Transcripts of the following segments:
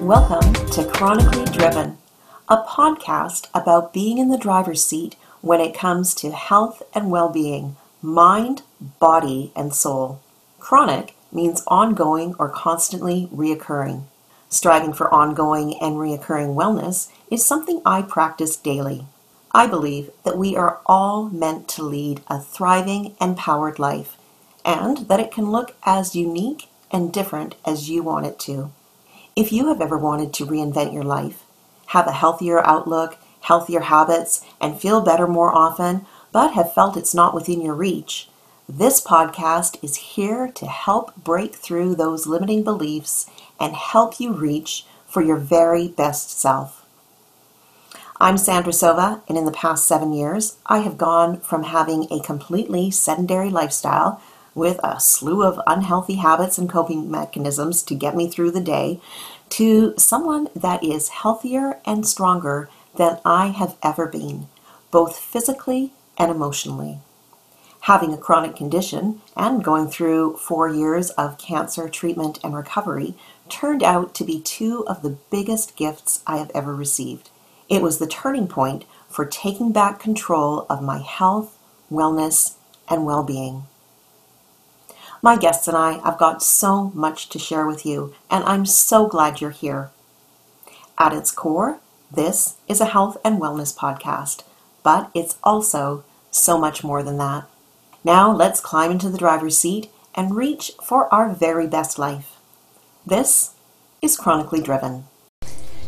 Welcome to Chronically Driven, a podcast about being in the driver's seat when it comes to health and well being, mind, body, and soul. Chronic means ongoing or constantly reoccurring. Striving for ongoing and reoccurring wellness is something I practice daily. I believe that we are all meant to lead a thriving and powered life, and that it can look as unique and different as you want it to. If you have ever wanted to reinvent your life, have a healthier outlook, healthier habits, and feel better more often, but have felt it's not within your reach, this podcast is here to help break through those limiting beliefs and help you reach for your very best self. I'm Sandra Sova, and in the past seven years, I have gone from having a completely sedentary lifestyle with a slew of unhealthy habits and coping mechanisms to get me through the day to someone that is healthier and stronger than I have ever been, both physically and emotionally. Having a chronic condition and going through four years of cancer treatment and recovery turned out to be two of the biggest gifts I have ever received. It was the turning point for taking back control of my health, wellness, and well being. My guests and I have got so much to share with you, and I'm so glad you're here. At its core, this is a health and wellness podcast, but it's also so much more than that. Now let's climb into the driver's seat and reach for our very best life. This is Chronically Driven.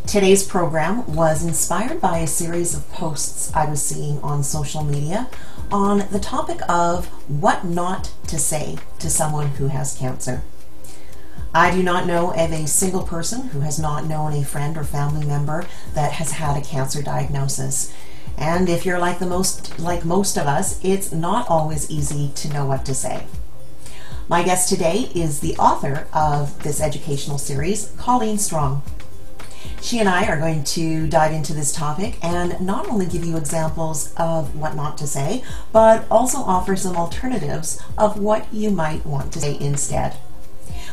Today's program was inspired by a series of posts I was seeing on social media on the topic of what not to say to someone who has cancer. I do not know of a single person who has not known a friend or family member that has had a cancer diagnosis. And if you're like the most like most of us, it's not always easy to know what to say. My guest today is the author of this educational series, Colleen Strong. She and I are going to dive into this topic and not only give you examples of what not to say, but also offer some alternatives of what you might want to say instead.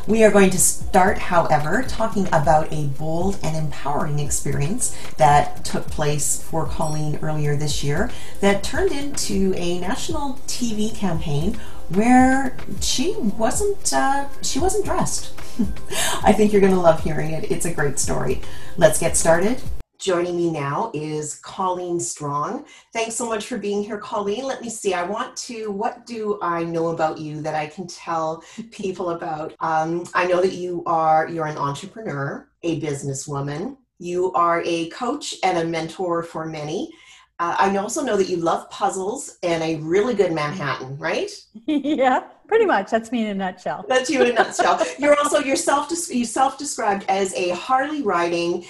We are going to start, however, talking about a bold and empowering experience that took place for Colleen earlier this year that turned into a national TV campaign where she wasn't uh, she wasn't dressed. I think you're going to love hearing it. It's a great story. Let's get started. Joining me now is Colleen Strong. Thanks so much for being here, Colleen. Let me see. I want to, what do I know about you that I can tell people about? Um, I know that you are, you're an entrepreneur, a businesswoman. You are a coach and a mentor for many. Uh, I also know that you love puzzles and a really good Manhattan, right? yeah, pretty much. That's me in a nutshell. That's you in a nutshell. You're also yourself you self-described as a Harley riding,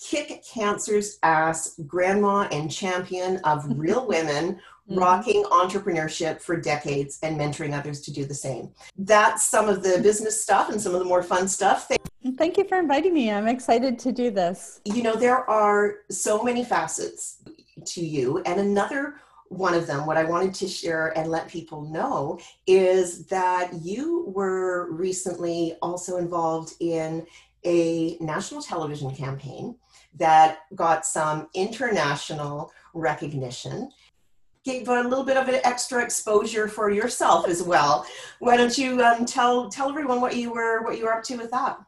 kick cancer's ass grandma and champion of real women mm-hmm. rocking entrepreneurship for decades and mentoring others to do the same. That's some of the business stuff and some of the more fun stuff. Thank you for inviting me. I'm excited to do this. You know, there are so many facets to you. And another one of them, what I wanted to share and let people know is that you were recently also involved in a national television campaign that got some international recognition gave a little bit of an extra exposure for yourself as well. Why don't you um, tell tell everyone what you were what you were up to with that?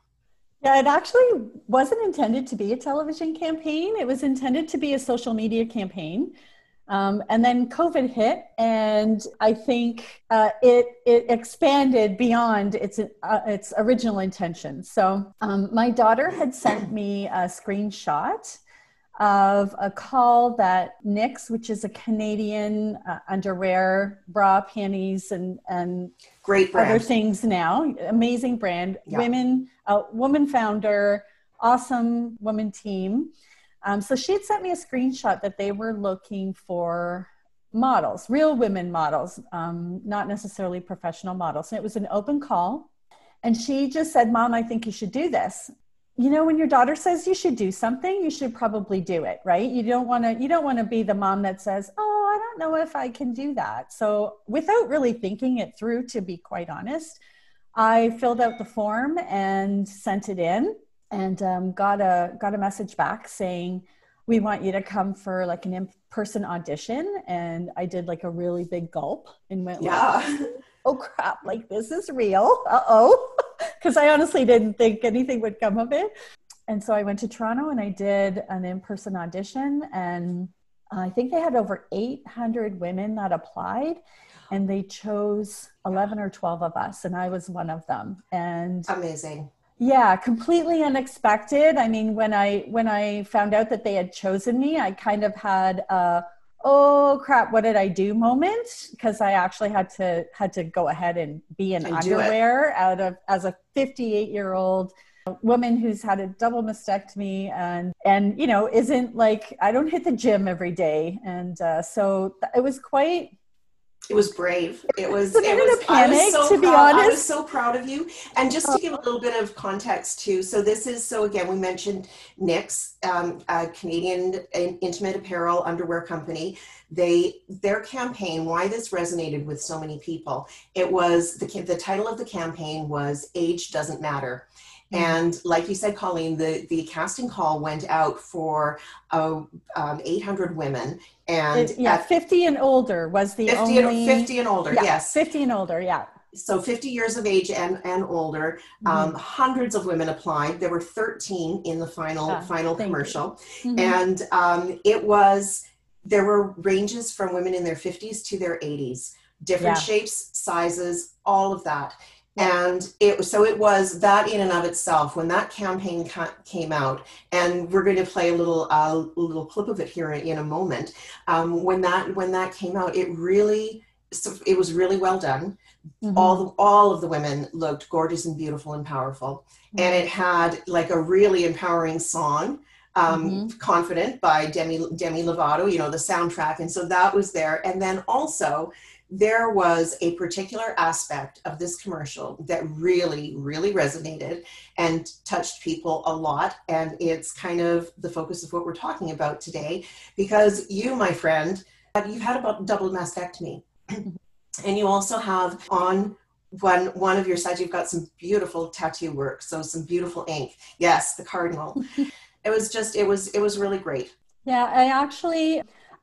Yeah, it actually wasn't intended to be a television campaign. It was intended to be a social media campaign. Um, and then COVID hit, and I think uh, it it expanded beyond its uh, its original intention. So um, my daughter had sent me a screenshot of a call that Knix, which is a Canadian uh, underwear, bra, panties, and and great brand. other things now, amazing brand, yeah. women, uh, woman founder, awesome woman team um, so she had sent me a screenshot that they were looking for models, real women models, um, not necessarily professional models. And it was an open call. And she just said, Mom, I think you should do this. You know, when your daughter says you should do something, you should probably do it, right? You don't want to, you don't want to be the mom that says, Oh, I don't know if I can do that. So without really thinking it through, to be quite honest, I filled out the form and sent it in and um, got a got a message back saying we want you to come for like an in-person audition. And i did like a really big gulp and went yeah. Like, oh crap like this is real. Uh-oh. Because i honestly didn't think anything would come of it. And so i went to toronto and i did an in-person audition and i think they had over 800 women that applied and they chose 11 or 12 of us and i was one of them. And amazing yeah completely unexpected. I mean when i when i found out that they had chosen me i kind of had a oh crap what did i do moment? Because i actually had to had to go ahead and be in and underwear out of as a 58 year old woman who's had a double mastectomy and and you know isn't like i don't hit the gym every day. And uh, so it was quite it was brave. It was. It was. Panic, I was so to proud. I was so proud of you. And just to give a little bit of context too. So this is so again we mentioned Knix, um, a Canadian intimate apparel underwear company. They their campaign. Why this resonated with so many people? It was the the title of the campaign was "Age Doesn't Matter." Mm-hmm. And like you said, Colleen, the, the casting call went out for uh, um, 800 women. And it, yeah, 50 and older was the 50 only. And, 50 and older, yeah, yes. 50 and older, yeah. So 50 years of age and, and older, mm-hmm. um, hundreds of women applied. There were 13 in the final ah, final commercial. Mm-hmm. And um, it was, there were ranges from women in their 50s to their 80s, different yeah. shapes, sizes, all of that and it so it was that in and of itself when that campaign ca- came out and we're going to play a little uh, little clip of it here in, in a moment um, when that when that came out it really so it was really well done mm-hmm. all the, all of the women looked gorgeous and beautiful and powerful mm-hmm. and it had like a really empowering song um, mm-hmm. confident by demi demi lovato you know the soundtrack and so that was there and then also there was a particular aspect of this commercial that really, really resonated and touched people a lot. And it's kind of the focus of what we're talking about today because you, my friend, you've had a double mastectomy. Mm-hmm. and you also have on one one of your sides you've got some beautiful tattoo work so some beautiful ink yes the cardinal it was just it was it was really great yeah i actually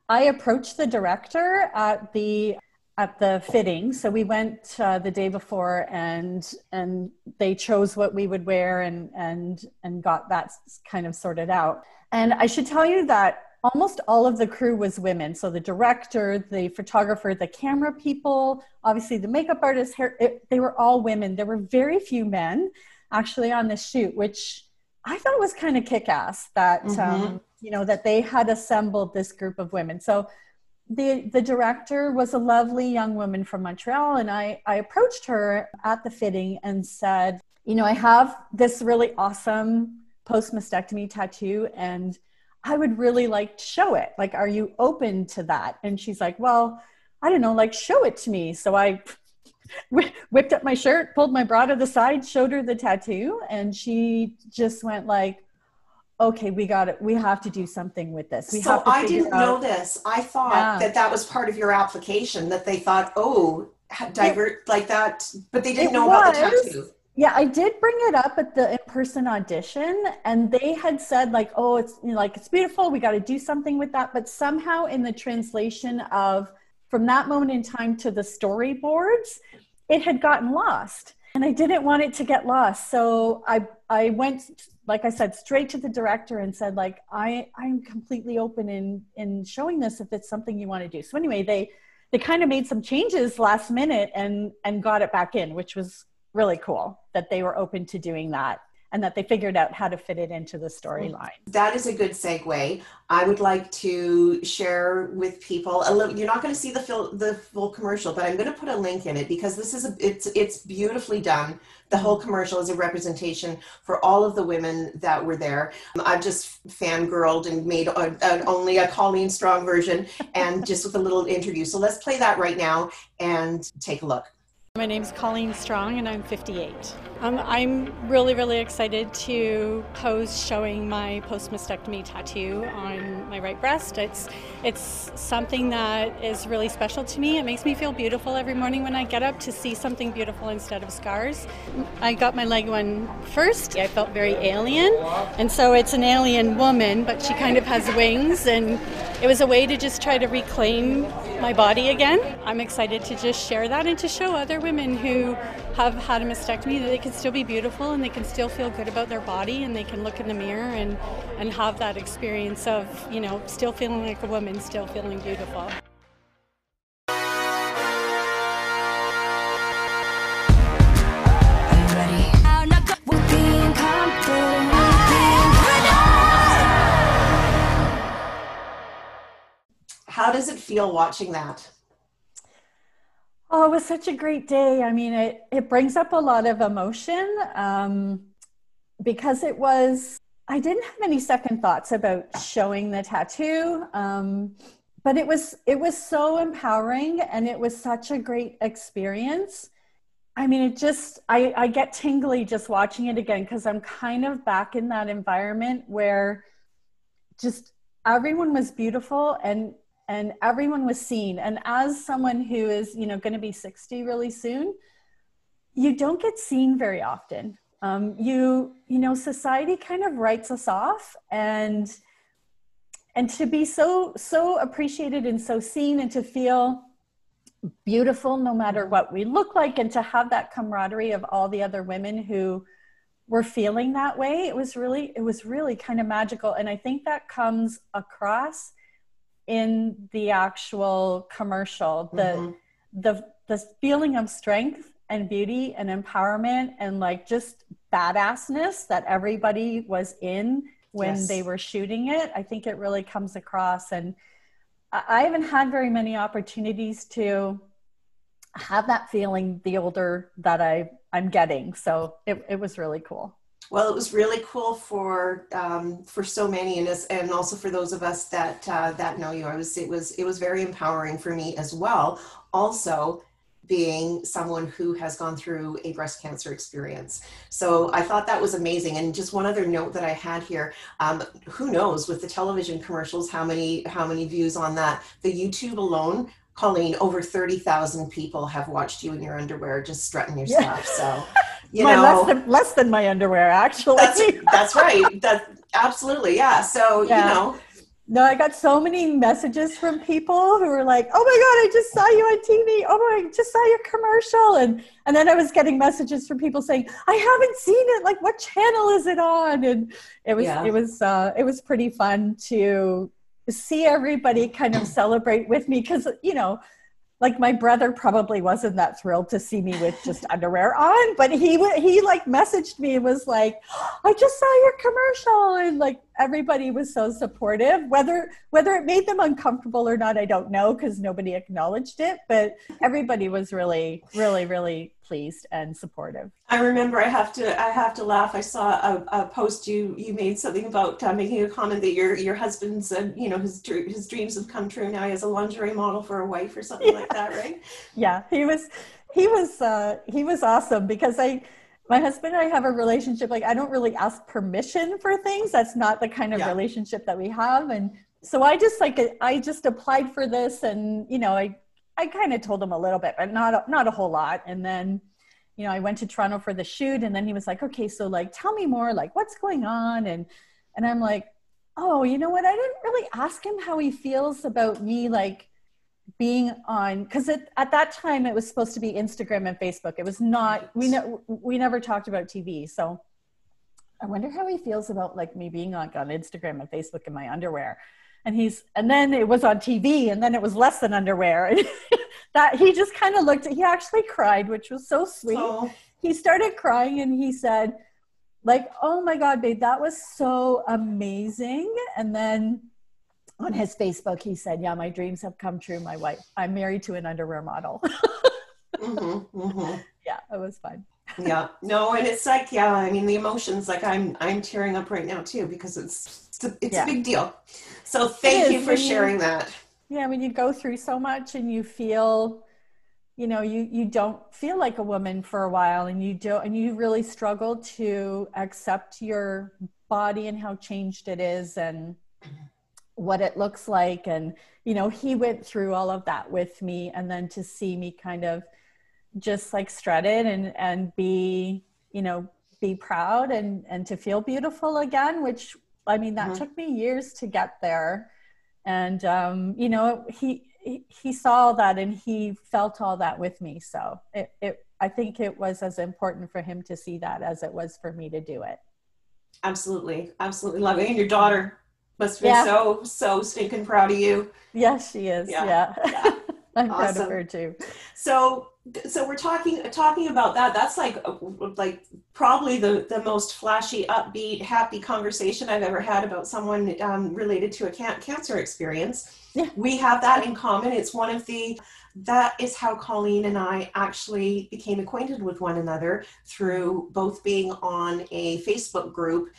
i approached the director at the at the fitting. So we went uh, the day before, and and they chose what we would wear, and and and got that kind of sorted out. And I should tell you that almost all of the crew was women. So the director, the photographer, the camera people, obviously the makeup artist, hair, it, they were all women. There were very few men actually on the shoot, which I thought was kind of kick ass that, mm-hmm. um, you know, that they had assembled this group of women. So the the director was a lovely young woman from Montreal, and I I approached her at the fitting and said, you know, I have this really awesome post mastectomy tattoo, and I would really like to show it. Like, are you open to that? And she's like, well, I don't know, like show it to me. So I whipped up my shirt, pulled my bra to the side, showed her the tattoo, and she just went like, okay, we got it. We have to do something with this. We so I didn't out. know this. I thought yeah. that that was part of your application. That they thought, oh, divert it, like that, but they didn't know was. about the tattoo. Yeah, I did bring it up at the in-person audition, and they had said like, "Oh, it's you know, like it's beautiful. We got to do something with that." But somehow, in the translation of from that moment in time to the storyboards, it had gotten lost, and I didn't want it to get lost. So I I went like I said, straight to the director and said, like, I, I'm completely open in in showing this if it's something you want to do. So anyway, they they kind of made some changes last minute and and got it back in, which was really cool that they were open to doing that and that they figured out how to fit it into the storyline. That is a good segue. I would like to share with people a little. You're not going to see the full the full commercial, but I'm going to put a link in it because this is a it's it's beautifully done. The whole commercial is a representation for all of the women that were there. I've just fangirled and made a, a, only a Colleen Strong version and just with a little interview. So let's play that right now and take a look. My name is Colleen Strong and I'm 58. Um, I'm really, really excited to pose showing my post mastectomy tattoo on my right breast. It's it's something that is really special to me. It makes me feel beautiful every morning when I get up to see something beautiful instead of scars. I got my leg one first. I felt very alien, and so it's an alien woman, but she kind of has wings, and it was a way to just try to reclaim my body again. I'm excited to just share that and to show other women who have had a mastectomy that they can still be beautiful and they can still feel good about their body and they can look in the mirror and, and have that experience of, you know, still feeling like a woman, still feeling beautiful. How does it feel watching that? Oh, it was such a great day. I mean, it, it brings up a lot of emotion um, because it was, I didn't have any second thoughts about showing the tattoo. Um, but it was it was so empowering and it was such a great experience i mean it just i i get tingly just watching it again because i'm kind of back in that environment where just everyone was beautiful and and everyone was seen. And as someone who is you know going to be 60 really soon you don't get seen very often. Um, you you know society kind of writes us off and and to be so so appreciated and so seen and to feel beautiful no matter what we look like and to have that camaraderie of all the other women who were feeling that way it was really it was really kind of magical. And i think that comes across in the actual commercial the mm-hmm. the the feeling of strength and beauty and empowerment and like just badassness that everybody was in when yes. they were shooting it i think it really comes across and i haven't had very many opportunities to have that feeling the older that i i'm getting so it, it was really cool well, it was really cool for um, for so many, and and also for those of us that uh, that know you. I was it was it was very empowering for me as well. Also, being someone who has gone through a breast cancer experience. So I thought that was amazing. And just one other note that I had here, um, who knows with the television commercials, how many, how many views on that, the YouTube alone, Colleen, over 30,000 people have watched you in your underwear, just strutting your yeah. stuff. So you my know less than, less than my underwear actually that's, that's right that absolutely yeah so yeah. you know no, I got so many messages from people who were like, "Oh my god, I just saw you on TV. Oh my, I just saw your commercial." And and then I was getting messages from people saying, "I haven't seen it. Like, what channel is it on?" And it was yeah. it was uh, it was pretty fun to see everybody kind of celebrate with me because you know like my brother probably wasn't that thrilled to see me with just underwear on but he he like messaged me and was like i just saw your commercial and like everybody was so supportive. Whether whether it made them uncomfortable or not i don't know because nobody acknowledged it but everybody was really really really pleased and supportive. I remember i have to i have to laugh. I saw a, a post you you made something about uh, making a comment that your your husband's uh, you know his his dreams have come true now. He has a lingerie model for a wife or something yeah. like that right? Yeah he was he was uh he was awesome because i my husband and I have a relationship like I don't really ask permission for things. That's not the kind of yeah. relationship that we have. And so I just like I just applied for this and you know I I kind of told him a little bit, but not a, not a whole lot. And then you know I went to Toronto for the shoot and then he was like, "Okay, so like tell me more like what's going on?" And and I'm like, "Oh, you know what? I didn't really ask him how he feels about me like being on because at that time it was supposed to be instagram and facebook. It was not we ne- we never talked about tv so i wonder how he feels about like me being on, on instagram and facebook in my underwear. And he's and then it was on tv and then it was less than underwear. And that he just kind of looked he actually cried which was so sweet. Oh. he started crying and he said like oh my god babe that was so amazing. And then on his Facebook, he said, "Yeah, my dreams have come true. My wife, I'm married to an underwear model." mm-hmm, mm-hmm. Yeah, it was fun. yeah, no, and it's like, yeah, I mean, the emotions, like I'm, I'm tearing up right now too because it's, it's a, it's yeah. a big deal. So thank you for sharing you, that. Yeah, when you go through so much and you feel you know you you don't feel like a woman for a while and you don't and you really struggle to accept your body and how changed it is and what it looks like and you know he went through all of that with me and then to see me kind of just like strut it and and be you know be proud and and to feel beautiful again which i mean that mm-hmm. took me years to get there. And um you know he he saw that and he felt all that with me. So it, it i think it was as important for him to see that as it was for me to do it. Absolutely. Absolutely. Love it. And your daughter must be yeah. so so stinking proud of you yes she is yeah, yeah. yeah. i'm awesome. proud of her too so so we're talking talking about that that's like like probably the the most flashy upbeat happy conversation i've ever had about someone um, related to a can- cancer experience yeah. we have that in common it's one of the that is how colleen and i actually became acquainted with one another through both being on a facebook group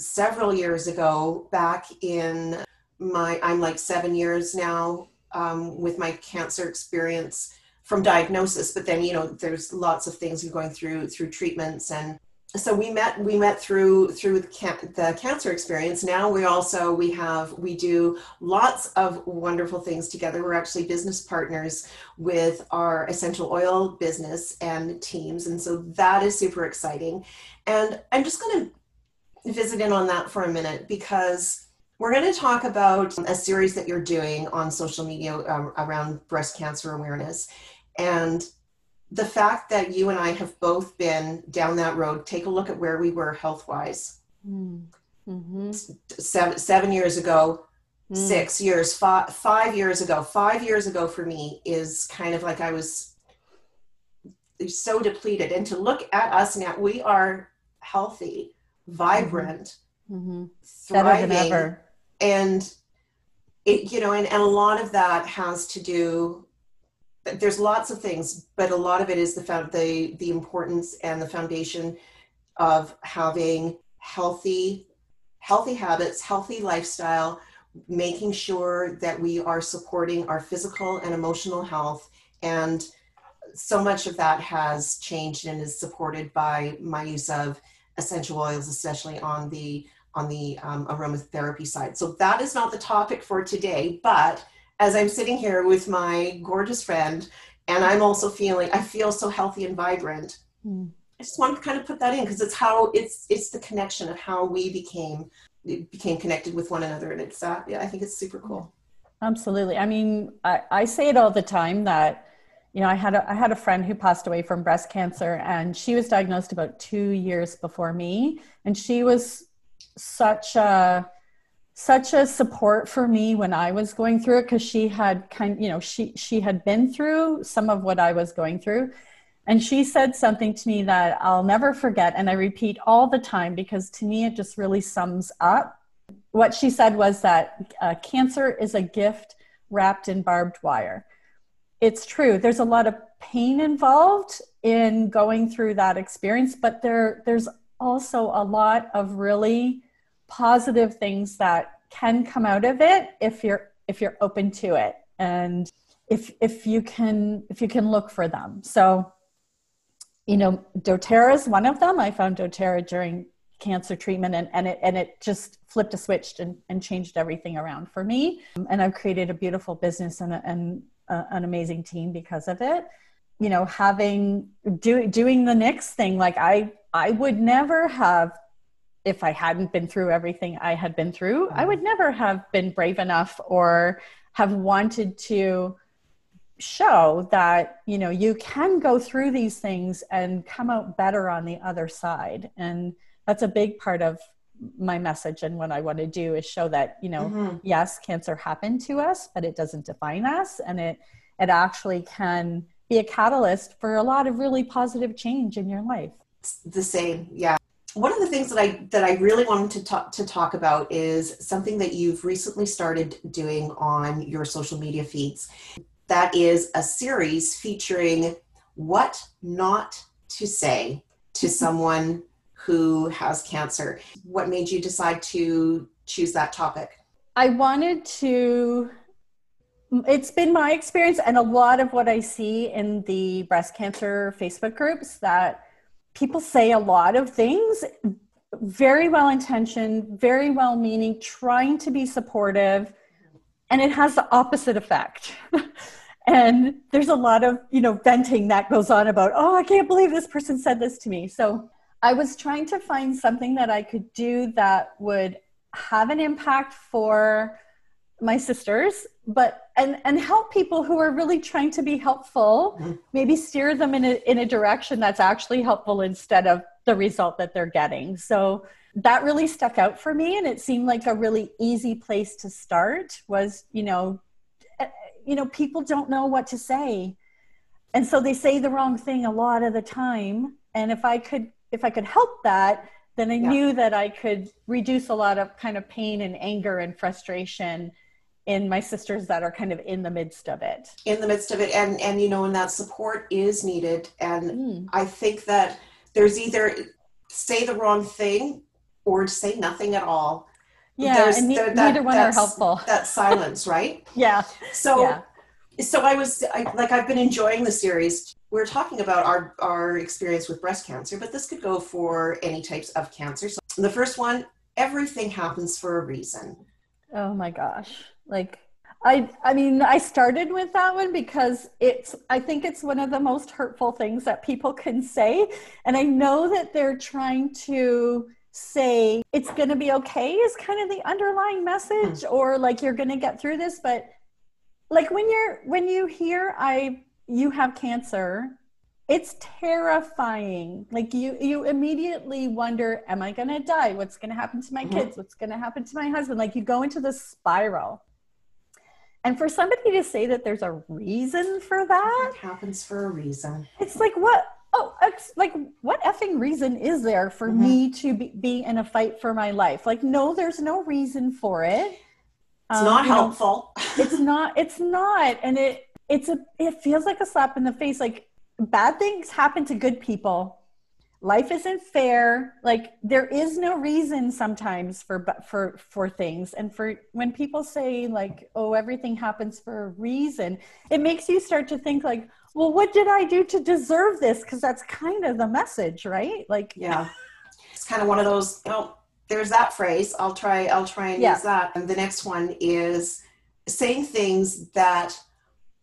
several years ago back in my i'm like seven years now um, with my cancer experience from diagnosis but then you know there's lots of things you're going through through treatments. And so we met we met through through the, can- the cancer experience. Now we also we have we do lots of wonderful things together. We're actually business partners with our essential oil business and teams. And so that is super exciting. And i'm just going to visit in on that for a minute because we're going to talk about a series that you're doing on social media um, around breast cancer awareness and the fact that you and I have both been down that road, take a look at where we were health wise. Mm-hmm. Seven, seven years ago, mm. six years, five, five years ago, five years ago for me is kind of like I was so depleted. And to look at us now, we are healthy, vibrant, mm-hmm. thriving. And it, you know, and, and a lot of that has to do there's lots of things, but a lot of it is the the the importance and the foundation of having healthy healthy habits, healthy lifestyle, making sure that we are supporting our physical and emotional health and so much of that has changed and is supported by my use of essential oils especially on the on the um, aromatherapy side so that is not the topic for today but as I'm sitting here with my gorgeous friend, and I'm also feeling, I feel so healthy and vibrant. Mm. I just want to kind of put that in because it's how it's it's the connection of how we became became connected with one another, and it's uh, yeah, I think it's super cool. Absolutely. I mean, I, I say it all the time that you know I had a, I had a friend who passed away from breast cancer, and she was diagnosed about two years before me, and she was such a such a support for me when I was going through it because she had kind you know she she had been through some of what I was going through. And she said something to me that I'll never forget and I repeat all the time because to me it just really sums up. What she said was that uh, cancer is a gift wrapped in barbed wire it's true. There's a lot of pain involved in going through that experience but there there's also a lot of really positive things that can come out of it if you're if you're open to it and if if you can if you can look for them. So you know doterra is one of them. I found doterra during cancer treatment and, and it and it just flipped a switch and, and changed everything around for me. And i've created a beautiful business and, and a, an amazing team because of it. You know having do, doing the next thing like i i would never have if I hadn't been through everything I had been through, I would never have been brave enough or have wanted to show that you know you can go through these things and come out better on the other side. And that's a big part of my message and what i want to do is show that you know mm-hmm. yes cancer happened to us but it doesn't define us and it it actually can be a catalyst for a lot of really positive change in your life the same yeah one of the things that I that I really wanted to talk to talk about is something that you've recently started doing on your social media feeds. That is a series featuring what not to say to someone who has cancer. What made you decide to choose that topic? I wanted to it's been my experience and a lot of what I see in the breast cancer Facebook groups that people say a lot of things very well intentioned, very well meaning, trying to be supportive, and it has the opposite effect. and there's a lot of, you know, venting that goes on about, oh, I can't believe this person said this to me. So I was trying to find something that I could do that would have an impact for my sisters but and and help people who are really trying to be helpful mm-hmm. maybe steer them in a, in a direction that's actually helpful instead of the result that they're getting so that really stuck out for me and it seemed like a really easy place to start was you know eh, you know people don't know what to say and so they say the wrong thing a lot of the time and if i could if i could help that then i yeah. knew that i could reduce a lot of kind of pain and anger and frustration in my sisters that are kind of in the midst of it. In the midst of it. And and you know and that support is needed. And mm. i think that there's either say the wrong thing or say nothing at all. Yeah there's, and ne- there, that, neither one are helpful. that silence right? Yeah. So yeah. so i was I, like i've been enjoying the series we're talking about our our experience with breast cancer but this could go for any types of cancer. So the first one everything happens for a reason. Oh my gosh. Like I I mean I started with that one because it's I think it's one of the most hurtful things that people can say. And I know that they're trying to say it's going to be okay is kind of the underlying message mm. or like you're going to get through this. But like when you're when you hear I you have cancer it's terrifying like you you immediately wonder am i going to die what's going to happen to my mm-hmm. kids what's going to happen to my husband like you go into this spiral and for somebody to say that there's a reason for that it happens for a reason. It's like what oh like what effing reason is there for mm-hmm. me to be, be in a fight for my life? Like no there's no reason for it. It's um, not helpful. Know, it's not it's not and it it's a it feels like a slap in the face. Like bad things happen to good people. Life isn't fair. Like there is no reason sometimes for for for things. And for when people say like oh everything happens for a reason it makes you start to think like well what did i do to deserve this? Because that's kind of the message right? Like yeah. It's kind of one of those oh there's that phrase i'll try i'll try and yeah. use that. And the next one is saying things that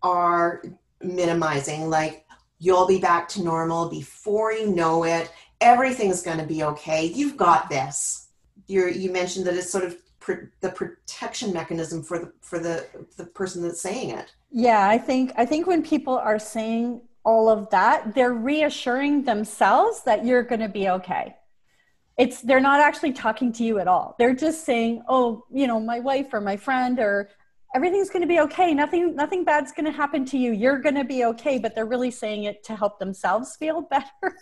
are minimizing like You'll be back to normal before you know it. Everything's going to be okay. You've got this. You're, you mentioned that it's sort of pr- the protection mechanism for the for the the person that's saying it. Yeah, I think I think when people are saying all of that, they're reassuring themselves that you're going to be okay it's they're not actually talking to you at all they're just saying oh you know my wife or my friend or everything's going to be okay. Nothing nothing bad's going to happen to you. You're going to be okay but they're really saying it to help themselves feel better.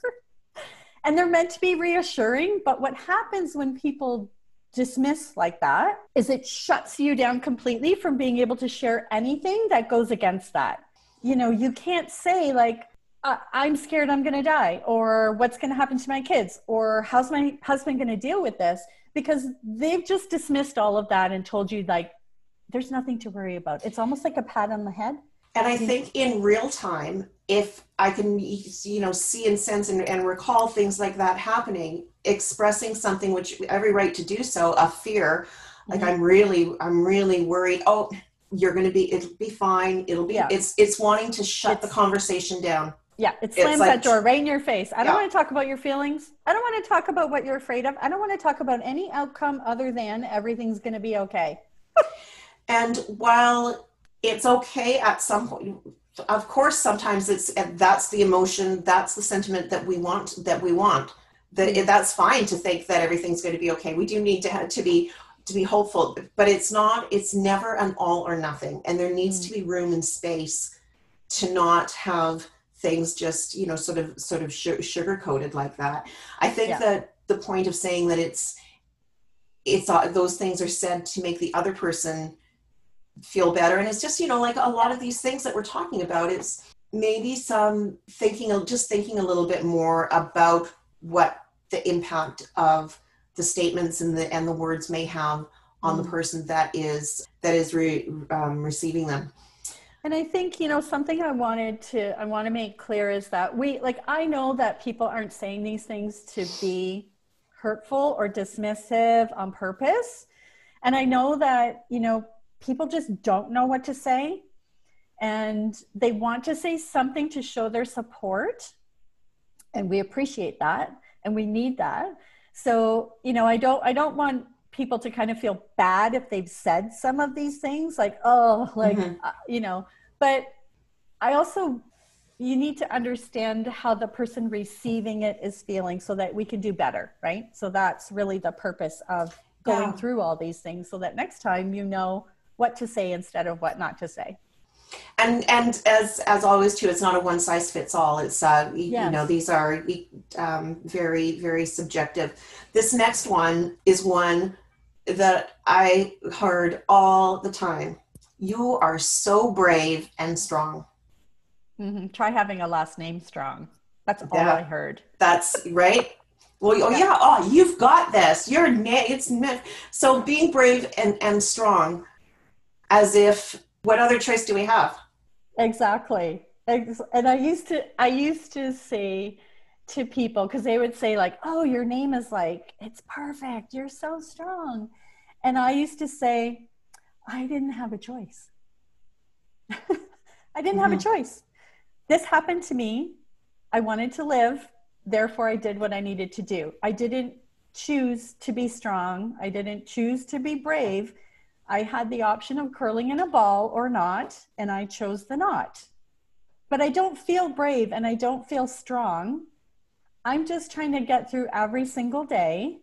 And they're meant to be reassuring but what happens when people dismiss like that is it shuts you down completely from being able to share anything that goes against that. You know you can't say like uh, i'm scared i'm going to die or what's going to happen to my kids? or how's my husband going to deal with this? Because they've just dismissed all of that and told you like there's nothing to worry about. It's almost like a pat on the head. And I think in real time, if I can, you know, see and sense and, and recall things like that happening, expressing something which every right to do so, a fear, like mm-hmm. I'm really, I'm really worried. Oh, you're going to be, it'll be fine. It'll be, yeah. it's, it's wanting to shut it's, the conversation down. Yeah, it slams like, that door right in your face. I don't yeah. want to talk about your feelings. I don't want to talk about what you're afraid of. I don't want to talk about any outcome other than everything's going to be okay. And while it's okay at some point, of course, sometimes it's that's the emotion, that's the sentiment that we want. That we want. That mm-hmm. that's fine to think that everything's going to be okay. We do need to have, to be to be hopeful, but it's not. It's never an all or nothing, and there needs to be mm. room and space to not have things just you know sort of sort of sugar coated like that. I think yeah. that the point of saying that it's it's uh, those things are said to make the other person feel better and it's just you know like a lot of these things that we're talking about it's maybe some thinking of just thinking a little bit more about what the impact of the statements and the and the words may have on mm. the person that is that is re, um, receiving them And I think, you know, something I wanted to I want to make clear is that we like I know that people aren't saying these things to be hurtful or dismissive on purpose. And I know that, you know, people just don't know what to say and they want to say something to show their support. And we appreciate that and we need that. So, you know, I don't I don't want people to kind of feel bad if they've said some of these things like oh like mm-hmm. uh, you know but i also you need to understand how the person receiving it is feeling so that we can do better right so that's really the purpose of going yeah. through all these things so that next time you know what to say instead of what not to say and and as as always too it's not a one size fits all it's uh yes. you know these are um, very very subjective this next one is one that I heard all the time. You are so brave and strong. Mm-hmm. Try having a last name strong. That's all I heard. That's right. Well, oh yeah. Oh, you've got this. You're it's so being brave and and strong, as if what other choice do we have? Exactly. And I used to I used to say to people because they would say like oh your name is like it's perfect you're so strong and i used to say i didn't have a choice i didn't mm-hmm. have a mm-hmm. choice this happened to me i wanted to live therefore i did what i needed to do i didn't choose to be strong i didn't choose to be brave i had the option of curling in a ball or not and i chose the not but i don't feel brave and i don't feel strong I'm just trying to get through every single day.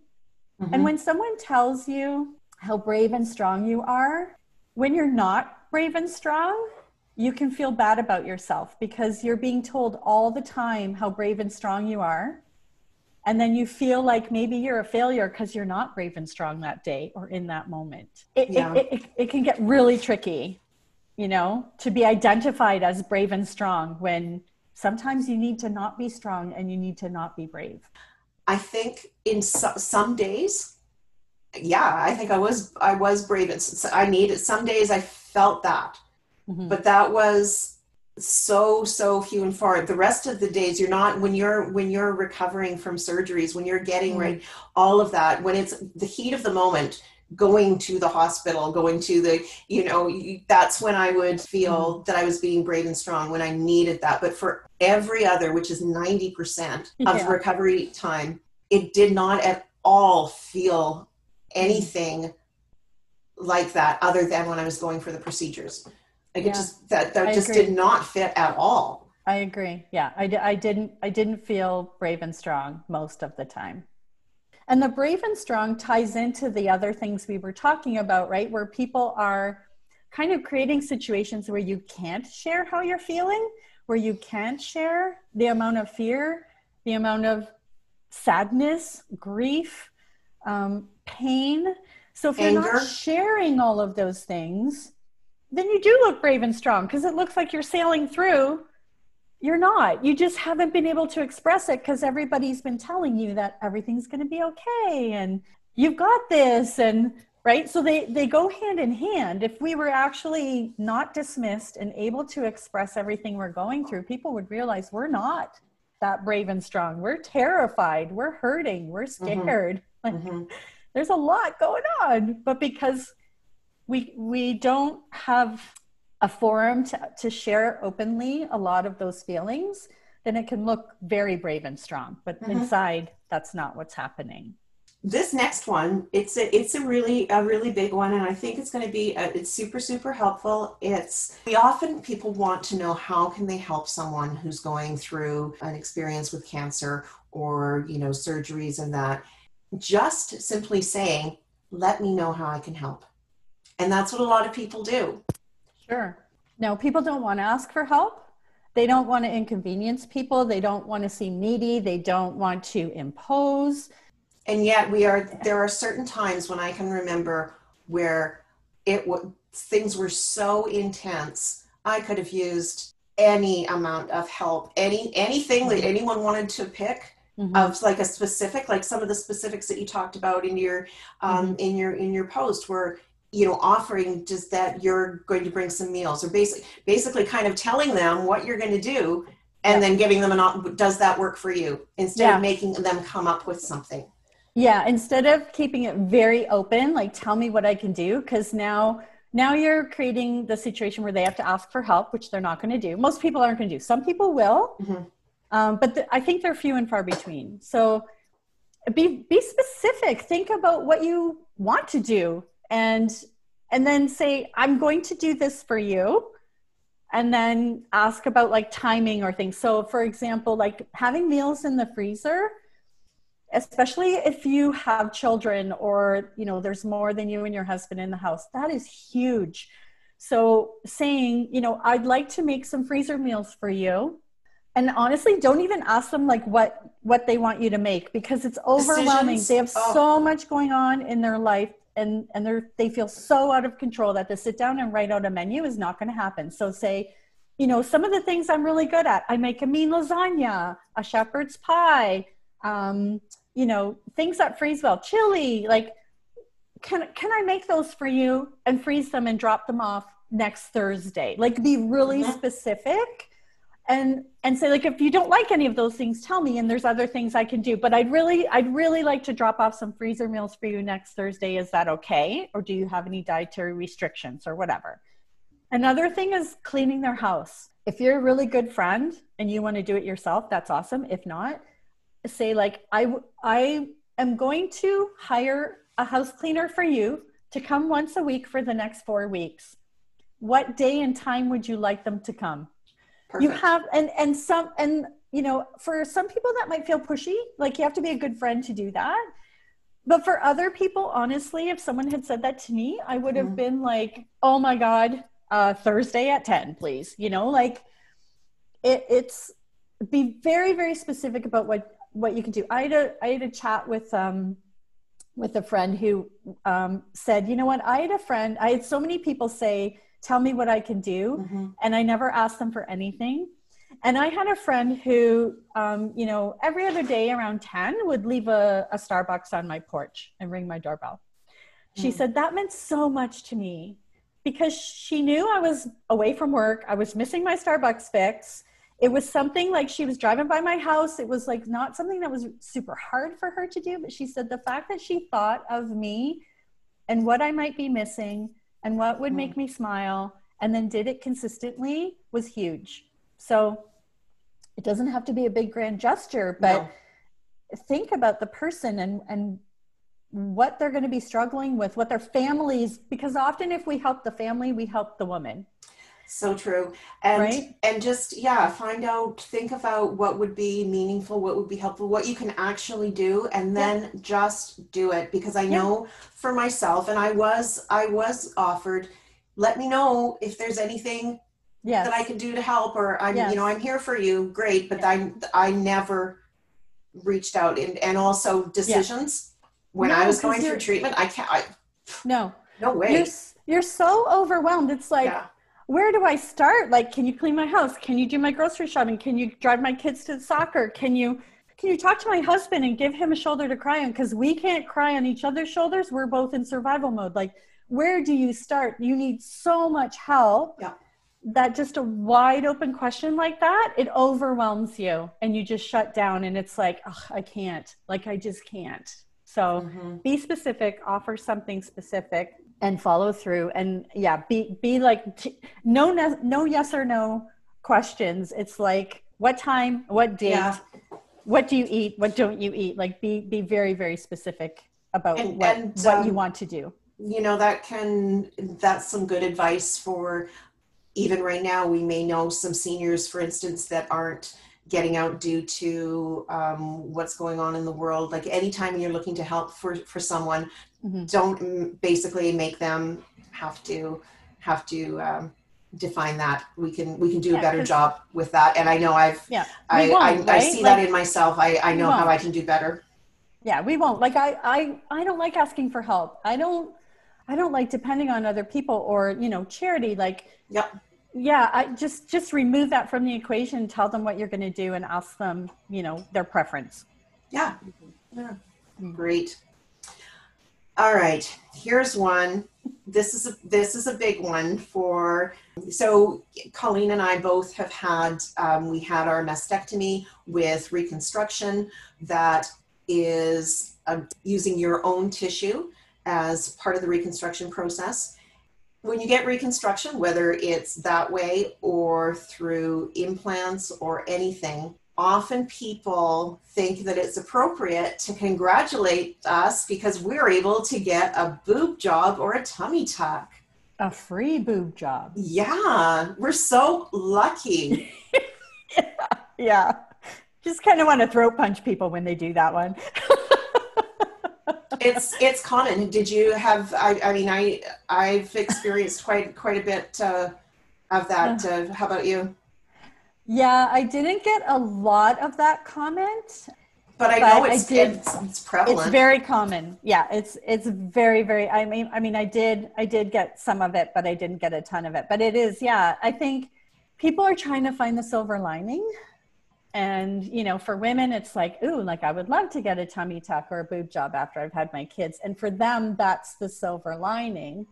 Mm-hmm. And when someone tells you how brave and strong you are, when you're not brave and strong, you can feel bad about yourself because you're being told all the time how brave and strong you are. And then you feel like maybe you're a failure because you're not brave and strong that day or in that moment. It, yeah. it, it, it can get really tricky, you know, to be identified as brave and strong when sometimes you need to not be strong and you need to not be brave i think in so, some days yeah i think i was i was brave i needed some days i felt that mm-hmm. but that was so so few and far the rest of the days you're not when you're when you're recovering from surgeries when you're getting mm-hmm. right all of that when it's the heat of the moment going to the hospital, going to the, you know, that's when I would feel mm-hmm. that I was being brave and strong when I needed that. But for every other, which is 90% of yeah. recovery time, it did not at all feel anything like that other than when I was going for the procedures. Like yeah. it just, that, that just did not fit at all. I agree. Yeah. I, I didn't, I didn't feel brave and strong most of the time. And the brave and strong ties into the other things we were talking about, right? Where people are kind of creating situations where you can't share how you're feeling, where you can't share the amount of fear, the amount of sadness, grief, um, pain. So if Anger. you're not sharing all of those things, then you do look brave and strong because it looks like you're sailing through you're not. You just haven't been able to express it because everybody's been telling you that everything's going to be okay and you've got this and right so they they go hand in hand if we were actually not dismissed and able to express everything we're going through people would realize we're not that brave and strong we're terrified we're hurting we're mm-hmm. scared mm-hmm. Mm-hmm. there's a lot going on but because we we don't have a forum to, to share openly a lot of those feelings, then it can look very brave and strong. But mm-hmm. inside, that's not what's happening. This next one, it's a, it's a really a really big one, and I think it's going to be a, uh, it's super super helpful. It's we often people want to know how can they help someone who's going through an experience with cancer or you know surgeries and that. Just simply saying, "Let me know how I can help," and that's what a lot of people do. Sure. No, people don't want to ask for help. They don't want to inconvenience people. They don't want to seem needy. They don't want to impose. And yet, we are. There are certain times when I can remember where it things were so intense. I could have used any amount of help, any anything that anyone wanted to pick. Mm-hmm. of like a specific like some of the specifics that you talked about in your um, mm-hmm. in your in your post where you know offering just that you're going to bring some meals or basically basically kind of telling them what you're going to do and yeah. then giving them an does that work for you? Instead yeah. of making them come up with something. Yeah instead of keeping it very open like tell me what i can do because now now you're creating the situation where they have to ask for help which they're not going to do. Most people aren't going to do. Some people will mm-hmm. um, but the, i think they're few and far between. So be be specific. Think about what you want to do and and then say i'm going to do this for you and then ask about like timing or things so for example like having meals in the freezer especially if you have children or you know there's more than you and your husband in the house that is huge so saying you know i'd like to make some freezer meals for you and honestly don't even ask them like what what they want you to make because it's overwhelming Decisions? they have oh. so much going on in their life and and they're they feel so out of control that to sit down and write out a menu is not going to happen so say you know some of the things i'm really good at i make a mean lasagna a shepherd's pie um, you know things that freeze well chili like can can i make those for you and freeze them and drop them off next thursday like be really mm-hmm. specific and and say like if you don't like any of those things tell me and there's other things i can do. But i'd really i'd really like to drop off some freezer meals for you next thursday. Is that okay? Or do you have any dietary restrictions or whatever? Another thing is cleaning their house. If you're a really good friend and you want to do it yourself that's awesome. If not say like i i am going to hire a house cleaner for you to come once a week for the next four weeks. What day and time would you like them to come Perfect. you have and and some and you know for some people that might feel pushy like you have to be a good friend to do that but for other people honestly if someone had said that to me i would have mm. been like oh my god uh, thursday at 10 please you know like it, it's be very very specific about what what you can do i had a i had a chat with um with a friend who um, said you know what i had a friend i had so many people say tell me what I can do. Mm-hmm. And I never asked them for anything. And I had a friend who, um, you know, every other day around 10 would leave a, a Starbucks on my porch and ring my doorbell. She mm. said that meant so much to me because she knew I was away from work. I was missing my Starbucks fix. It was something like she was driving by my house. It was like not something that was super hard for her to do, but she said the fact that she thought of me and what I might be missing and what would make hmm. me smile and then did it consistently was huge. So it doesn't have to be a big grand gesture, but no. think about the person and, and what they're going to be struggling with, what their families, because often if we help the family, we help the woman. So true. And right? and just yeah, find out, think about what would be meaningful, what would be helpful, what you can actually do and then yeah. just do it because I know for myself and I was I was offered let me know if there's anything yes. that I can do to help or I'm yes. you know I'm here for you. Great, but yeah. I I never reached out and and also decisions when no, I was going through treatment, I can't I No. No way. You're, you're so overwhelmed. It's like where do I start? Like, can you clean my house? Can you do my grocery shopping? Can you drive my kids to soccer? Can you can you talk to my husband and give him a shoulder to cry on? Because we can't cry on each other's shoulders. We're both in survival mode. Like, where do you start? You need so much help. Yeah. That just a wide open question like that, it overwhelms you and you just shut down and it's like, oh, I can't. Like, I just can't. So mm-hmm. be specific, offer something specific and follow through and yeah be be like no no yes or no questions. It's like what time what date yeah. what do you eat what don't you eat? Like be be very very specific about and, what and, what um, you want to do. you know that can that's some good advice for even right now we may know some seniors for instance that aren't getting out due to um, what's going on in the world. Like anytime you're looking to help for for someone mm-hmm. don't basically make them have to have to um, define that. We can we can do yeah, a better job with that. And i know i've yeah I, I, right? I, see like, that in myself. I i know how i can do better. Yeah we won't. Like i i i don't like asking for help. I don't i don't like depending on other people or you know charity. Like yep. yeah i just just remove that from the equation tell them what you're going to do and ask them you know their preference. Yeah, yeah. great all right here's one. This is a this is a big one for so colleen and i both have had um, we had our mastectomy with reconstruction that is uh, using your own tissue as part of the reconstruction process. When you get reconstruction whether it's that way or through implants or anything often people think that it's appropriate to congratulate us because we're able to get a boob job or a tummy tuck. A free boob job. Yeah, we're so lucky. yeah, yeah. Just kind of want to throat punch people when they do that one. it's it's common. Did you have? I, I mean, I I've experienced quite quite a bit uh, of that. Uh, how about you? Yeah, I didn't get a lot of that comment. But I know it's, I did, it's, it's prevalent. It's very common. Yeah, it's it's very very. I mean, I mean, I did I did get some of it, but I didn't get a ton of it. But it is, yeah. I think people are trying to find the silver lining, and you know, for women, it's like, ooh, like I would love to get a tummy tuck or a boob job after I've had my kids, and for them, that's the silver lining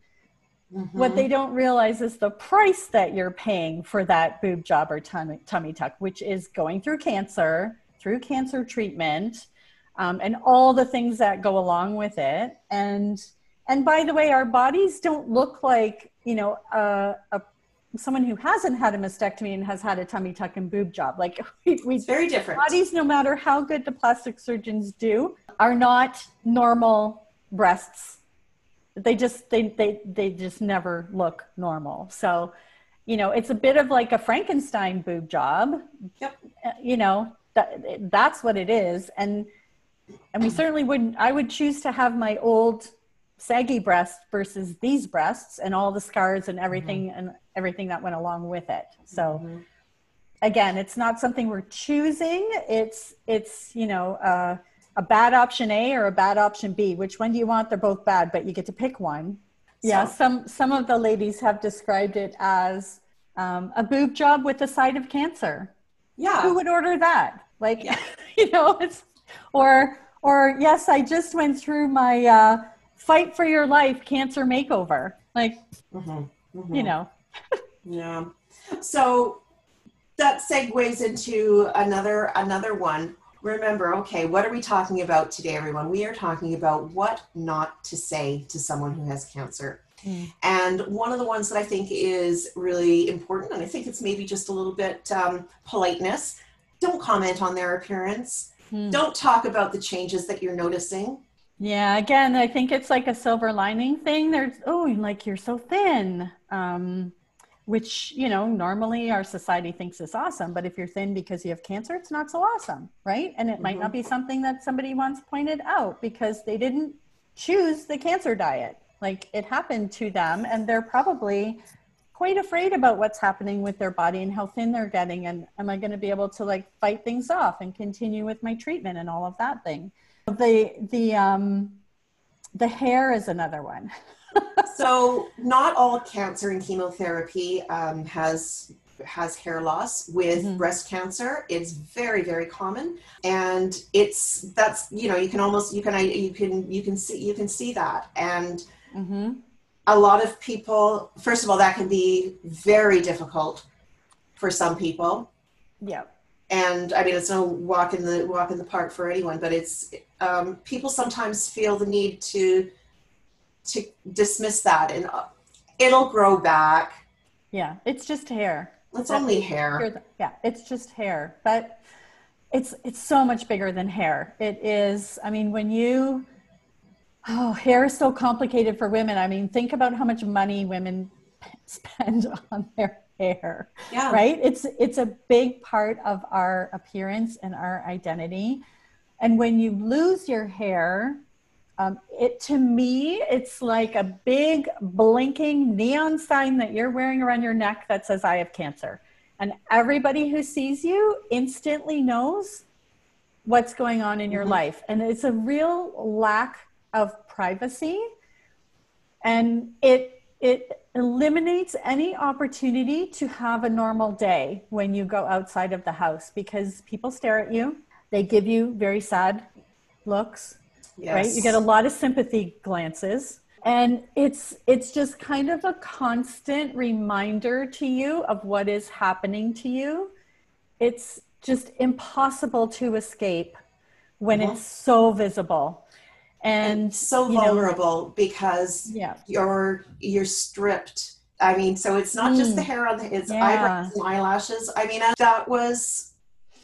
Mm-hmm. What they don't realize is the price that you're paying for that boob job or tummy, tummy tuck, which is going through cancer, through cancer treatment, um, and all the things that go along with it. And and by the way, our bodies don't look like you know a, a someone who hasn't had a mastectomy and has had a tummy tuck and boob job. Like we, we it's very different. Bodies, no matter how good the plastic surgeons do, are not normal breasts they just they they they just never look normal. So you know it's a bit of like a frankenstein boob job. Yep. Uh, you know that that's what it is. And and we certainly wouldn't i would choose to have my old saggy breast versus these breasts and all the scars and everything mm-hmm. and everything that went along with it. So mm-hmm. again it's not something we're choosing. It's it's you know uh a bad option A or a bad option B. Which one do you want? They're both bad, but you get to pick one. So. Yeah, some some of the ladies have described it as um, a boob job with a side of cancer. Yeah, who would order that? Like, yeah. you know, it's or or yes, I just went through my uh, fight for your life cancer makeover. Like, mm-hmm. Mm-hmm. you know. yeah. So that segues into another another one remember, okay, what are we talking about today, everyone? We are talking about what not to say to someone who has cancer. Mm. And one of the ones that I think is really important, and I think it's maybe just a little bit um, politeness don't comment on their appearance. Mm. Don't talk about the changes that you're noticing. Yeah, again, I think it's like a silver lining thing. There's, oh, like you're so thin. Um, which you know normally our society thinks is awesome but if you're thin because you have cancer it's not so awesome right? And it mm-hmm. might not be something that somebody once pointed out because they didn't choose the cancer diet. Like it happened to them and they're probably quite afraid about what's happening with their body and how thin they're getting and am i going to be able to like fight things off and continue with my treatment and all of that thing? The the um the hair is another one so not all cancer and chemotherapy um, has has hair loss. With mm-hmm. breast cancer it's very very common. And it's that's you know you can almost you can you can you can see you can see that. And mm-hmm. a lot of people first of all that can be very difficult for some people. Yeah. And i mean it's no walk in the walk in the park for anyone but it's um, people sometimes feel the need to to dismiss that and uh, it'll grow back. Yeah, it's just hair. It's That's, only hair. Yeah, it's just hair. But it's it's so much bigger than hair. It is I mean when you oh, hair is so complicated for women. I mean, think about how much money women spend on their hair. Yeah. Right? It's it's a big part of our appearance and our identity. And when you lose your hair, um, it to me, it's like a big blinking neon sign that you're wearing around your neck that says "I have cancer," and everybody who sees you instantly knows what's going on in your mm-hmm. life, and it's a real lack of privacy, and it it eliminates any opportunity to have a normal day when you go outside of the house because people stare at you, they give you very sad looks yes. right? You get a lot of sympathy glances. and it's it's just kind of a constant reminder to you of what is happening to you it's just impossible to escape when it's so visible and, and so vulnerable know, because yeah. you're you're stripped i mean so it's not mm. just the mm. hair on the it's yeah. eyebrows and eyelashes i mean that was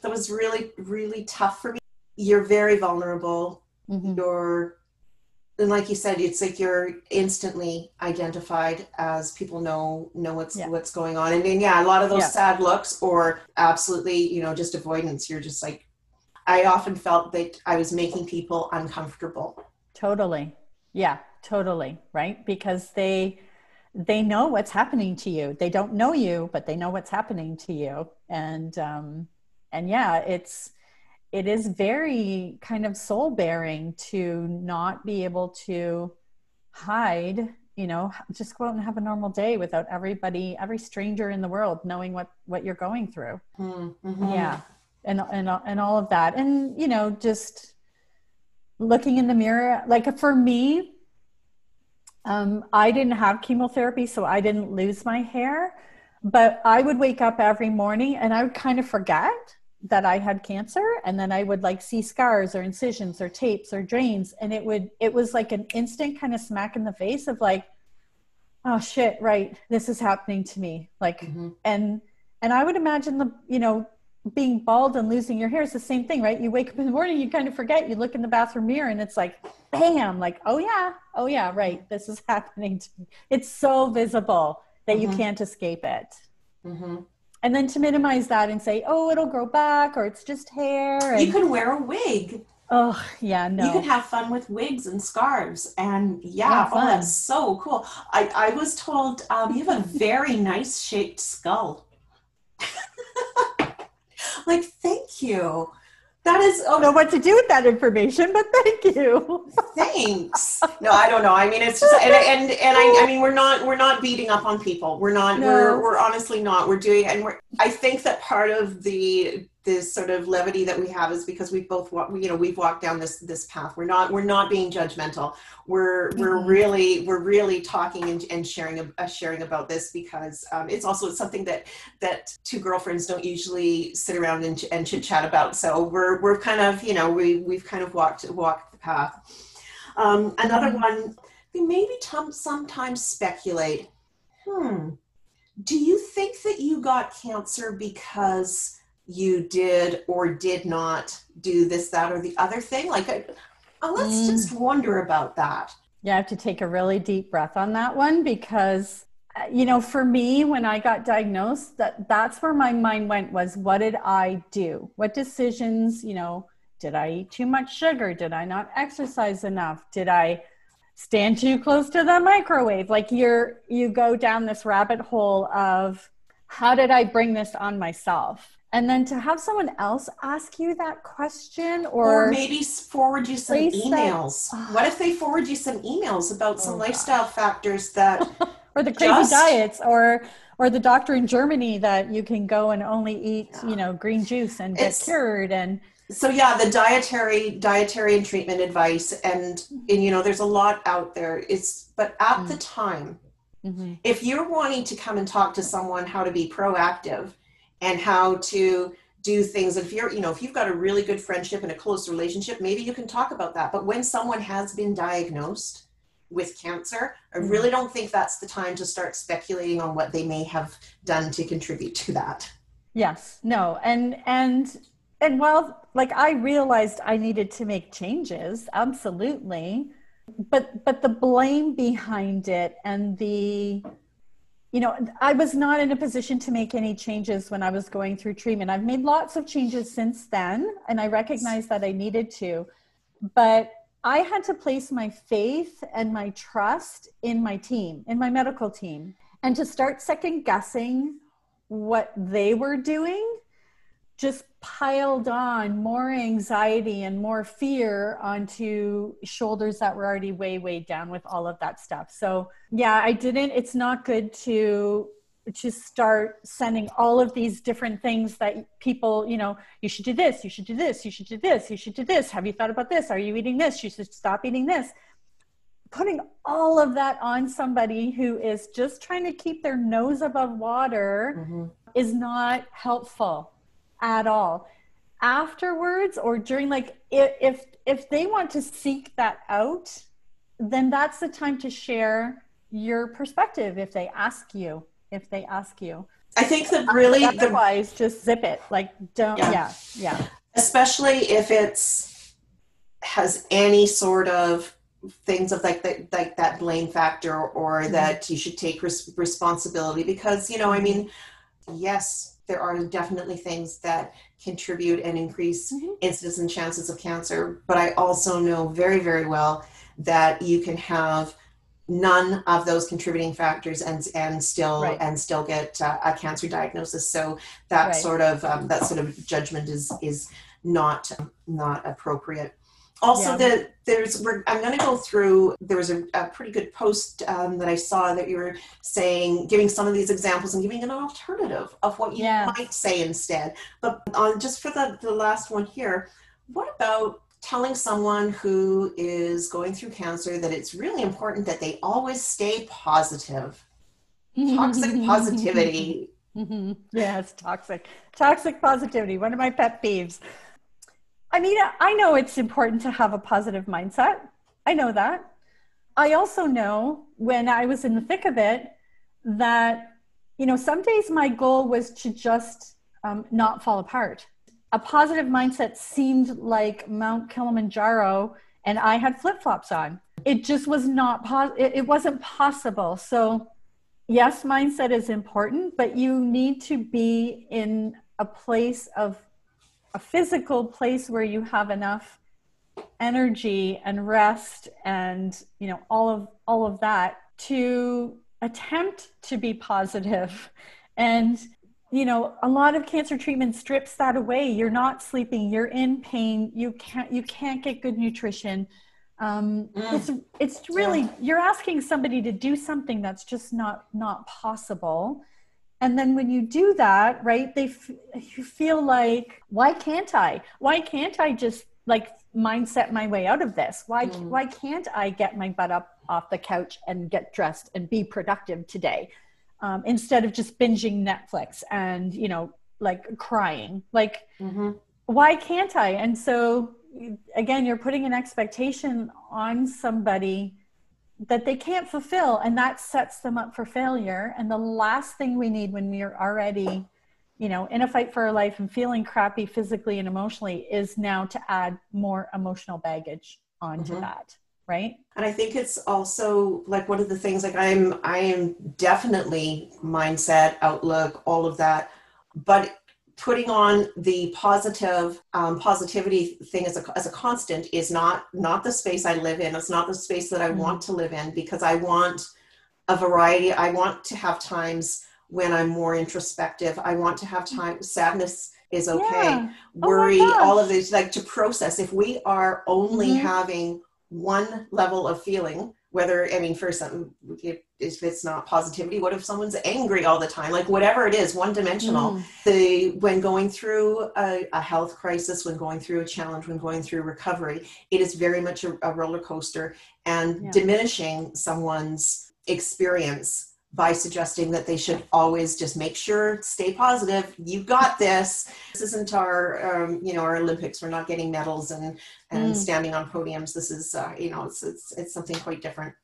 that was really really tough for me you're very vulnerable mm-hmm. you're and like you said it's like you're instantly identified as people know know what's yeah. what's going on. And then yeah a lot of those yeah. sad looks or absolutely you know just avoidance. You're just like i often felt that i was making people uncomfortable. Totally. Yeah totally. Right? Because they they know what's happening to you. They don't know you but they know what's happening to you. And um and yeah it's it is very kind of soul bearing to not be able to hide you know just go out and have a normal day without everybody every stranger in the world knowing what what you're going through. Mm-hmm. yeah. And and and all of that. And you know just looking in the mirror like for me um, i didn't have chemotherapy so i didn't lose my hair but i would wake up every morning and i would kind of forget that I had cancer and then I would like see scars or incisions or tapes or drains and it would it was like an instant kind of smack in the face of like oh shit right this is happening to me like mm-hmm. and and I would imagine the you know being bald and losing your hair is the same thing right you wake up in the morning you kind of forget you look in the bathroom mirror and it's like bam like oh yeah oh yeah right this is happening to me it's so visible that mm-hmm. you can't escape it mm-hmm and then to minimize that and say, oh, it'll grow back or it's just hair. And, you can wear a wig. Oh, yeah, no. You can have fun with wigs and scarves. And yeah, yeah oh, that's so cool. I, I was told um, you have a very nice shaped skull. like, thank you. That is. Oh, I don't know what to do with that information, but thank you. thanks. No, I don't know. I mean, it's just and and, and I, I mean, we're not we're not beating up on people. We're not. No. We're we're honestly not. We're doing and we're. I think that part of the this sort of levity that we have is because we've both you know we've walked down this this path we're not we're not being judgmental we're we're mm-hmm. really we're really talking and, and sharing uh, sharing about this because um, it's also something that that two girlfriends don't usually sit around and, and chit chat about so we're we're kind of you know we we've kind of walked walked the path um, another mm-hmm. one we maybe t- sometimes speculate hmm do you think that you got cancer because you did or did not do this, that, or the other thing. Like, I, uh, let's mm. just wonder about that. Yeah, I have to take a really deep breath on that one because uh, you know for me when i got diagnosed that that's where my mind went was what did i do what decisions you know did i eat too much sugar did i not exercise enough did i stand too close to the microwave like you're you go down this rabbit hole of how did i bring this on myself and then to have someone else ask you that question or, or maybe forward you some emails that, what if they forward you some emails about some oh lifestyle factors that or the crazy just, diets or or the doctor in germany that you can go and only eat yeah. you know green juice and get cured and so yeah the dietary dietary and treatment advice and and you know there's a lot out there it's but at mm. the time mm-hmm. if you're wanting to come and talk to someone how to be proactive and how to do things. And if you're you know if you've got a really good friendship and a close relationship maybe you can talk about that. But when someone has been diagnosed with cancer i mm-hmm. really don't think that's the time to start speculating on what they may have done to contribute to that. Yes no and and and while like i realized i needed to make changes absolutely but but the blame behind it and the you know, I was not in a position to make any changes when I was going through treatment. I've made lots of changes since then, and I recognize that I needed to. But I had to place my faith and my trust in my team, in my medical team, and to start second guessing what they were doing just piled on more anxiety and more fear onto shoulders that were already way way down with all of that stuff. So yeah i didn't it's not good to to start sending all of these different things that people you know you should do this you should do this you should do this you should do this. Have you thought about this? Are you eating this? You should stop eating this. Putting all of that on somebody who is just trying to keep their nose above water mm-hmm. is not helpful at all afterwards or during like if, if if they want to seek that out then that's the time to share your perspective if they ask you if they ask you i think that really otherwise the, just zip it like don't yeah. yeah yeah especially if it's has any sort of things of like that like that blame factor or mm-hmm. that you should take res- responsibility because you know i mean yes there are definitely things that contribute and increase mm-hmm. incidence and chances of cancer but i also know very very well that you can have none of those contributing factors and and still right. and still get uh, a cancer diagnosis so that right. sort of um, that sort of judgment is is not not appropriate also yeah. the there's i'm going to go through there was a, a pretty good post um, that i saw that you were saying giving some of these examples and giving an alternative of what you might say instead. But on just for the, the last one here what about telling someone who is going through cancer that it's really important that they always stay positive? Toxic positivity. Yeah it's toxic. Toxic positivity one of my pet peeves I mean, I know it's important to have a positive mindset. I know that. I also know when I was in the thick of it that, you know, some days my goal was to just um, not fall apart. A positive mindset seemed like Mount Kilimanjaro, and I had flip flops on. It just was not, pos- it, it wasn't possible. So, yes, mindset is important, but you need to be in a place of a physical place where you have enough energy and rest and you know all of all of that to attempt to be positive. And you know a lot of cancer treatment strips that away. You're not sleeping. You're in pain. You can't you can't get good nutrition. Um, mm. it's it's really yeah. you're asking somebody to do something that's just not not possible and then when you do that right they f- you feel like why can't i why can't i just like mindset my way out of this why mm. why can't i get my butt up off the couch and get dressed and be productive today um, instead of just binging netflix and you know like crying like mm-hmm. why can't i and so again you're putting an expectation on somebody that they can't fulfill and that sets them up for failure. And the last thing we need when we're already you know in a fight for our life and feeling crappy physically and emotionally is now to add more emotional baggage onto mm-hmm. that right? And i think it's also like one of the things like i'm i am definitely mindset outlook all of that. But putting on the positive um, positivity thing as a, as a constant is not not the space i live in it's not the space that i mm-hmm. want to live in because i want a variety i want to have times when i'm more introspective i want to have time sadness is okay yeah. Oh worry oh all of these like to process if we are only mm-hmm. having one level of feeling whether i mean for some if it's not positivity what if someone's angry all the time like whatever it is one dimensional mm. the when going through a, a, health crisis when going through a challenge when going through recovery it is very much a, a roller coaster and yeah. diminishing someone's experience by suggesting that they should always just make sure stay positive you've got this. This isn't our um, you know our olympics. We're not getting medals and and mm. standing on podiums. This is uh, you know it's, it's it's something quite different.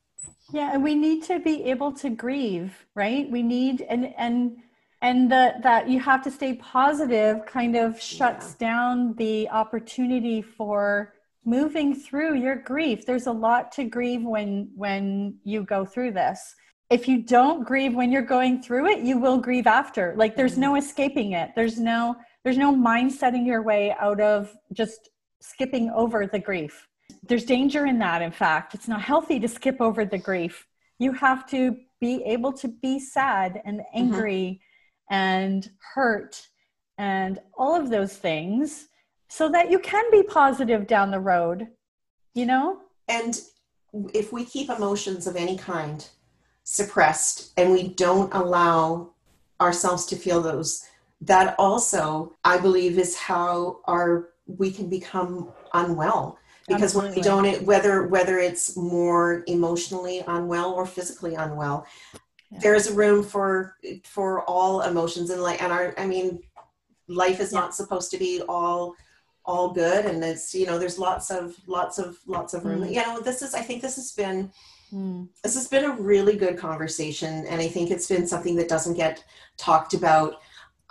Yeah and we need to be able to grieve right? We need and and and the, that you have to stay positive kind of shuts yeah. down the opportunity for moving through your grief. There's a lot to grieve when when you go through this if you don't grieve when you're going through it you will grieve after. Like there's no escaping it. There's no there's no mind setting your way out of just skipping over the grief. There's danger in that in fact. It's not healthy to skip over the grief. You have to be able to be sad and mm-hmm. angry mm-hmm. and hurt and all of those things so that you can be positive down the road you know? And if we keep emotions of any kind suppressed and we don't allow ourselves to feel those that also i believe is how our we can become unwell because when we don't whether whether it's more emotionally unwell or physically unwell Yeah. there's a room for for all emotions and like and our i mean life is Yeah. not supposed to be all all good and it's you know there's lots of lots of lots of room Mm. you know this is i think this has been Mm. this has been a really good conversation and i think it's been something that doesn't get talked about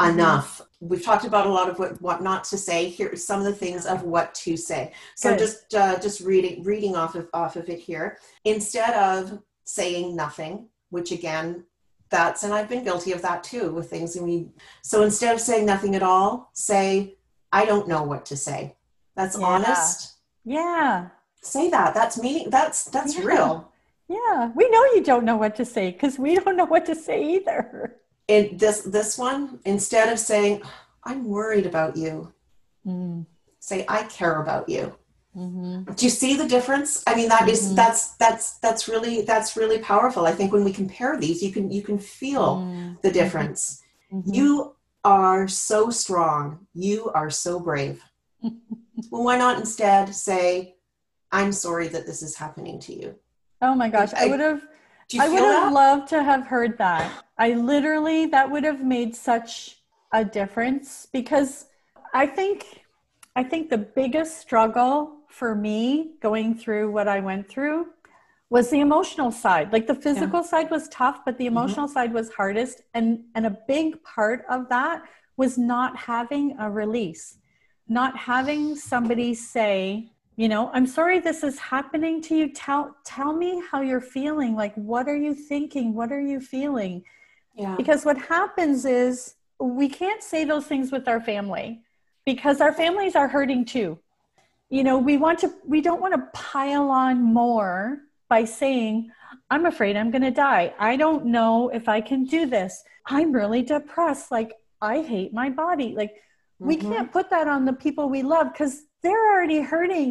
Mhm. enough we've talked about a lot of what what not to say here are some of the things of what to say so Good. just uh, just reading reading off of off of it here instead of saying nothing which again that's and i've been guilty of that too with things and we so instead of saying nothing at all say i don't know what to say that's Yeah. honest Yeah. say that that's meaning that's that's Yeah. real Yeah. We know you don't know what to say because we don't know what to say either. in this this one instead of saying i'm worried about you Mm. say i care about you hmm do you see the difference i mean that is Mhm. that's that's that's really that's really powerful i think when we compare these you can you can feel Mm. the difference Mhm. you are so strong you are so brave well why not instead say i'm sorry that this is happening to you Oh my gosh. I I- would have I would have loved to have heard that. I literally, that would have made such a difference because I think, I think the biggest struggle for me going through what I went through was the emotional side. Like the physical side was tough, but the emotional side was hardest. And, and a big part of that was not having a release, not having somebody say, you know i'm sorry this is happening to you. Tell tell me how you're feeling. Like what are you thinking? What are you feeling? Yeah. Because what happens is we can't say those things with our family because our families are hurting too. You know we want to we don't want to pile on more by saying i'm afraid i'm going to die. I don't know if i can do this. I'm really depressed. Like i hate my body. Like we Mhm. can't put that on the people we love because they're already hurting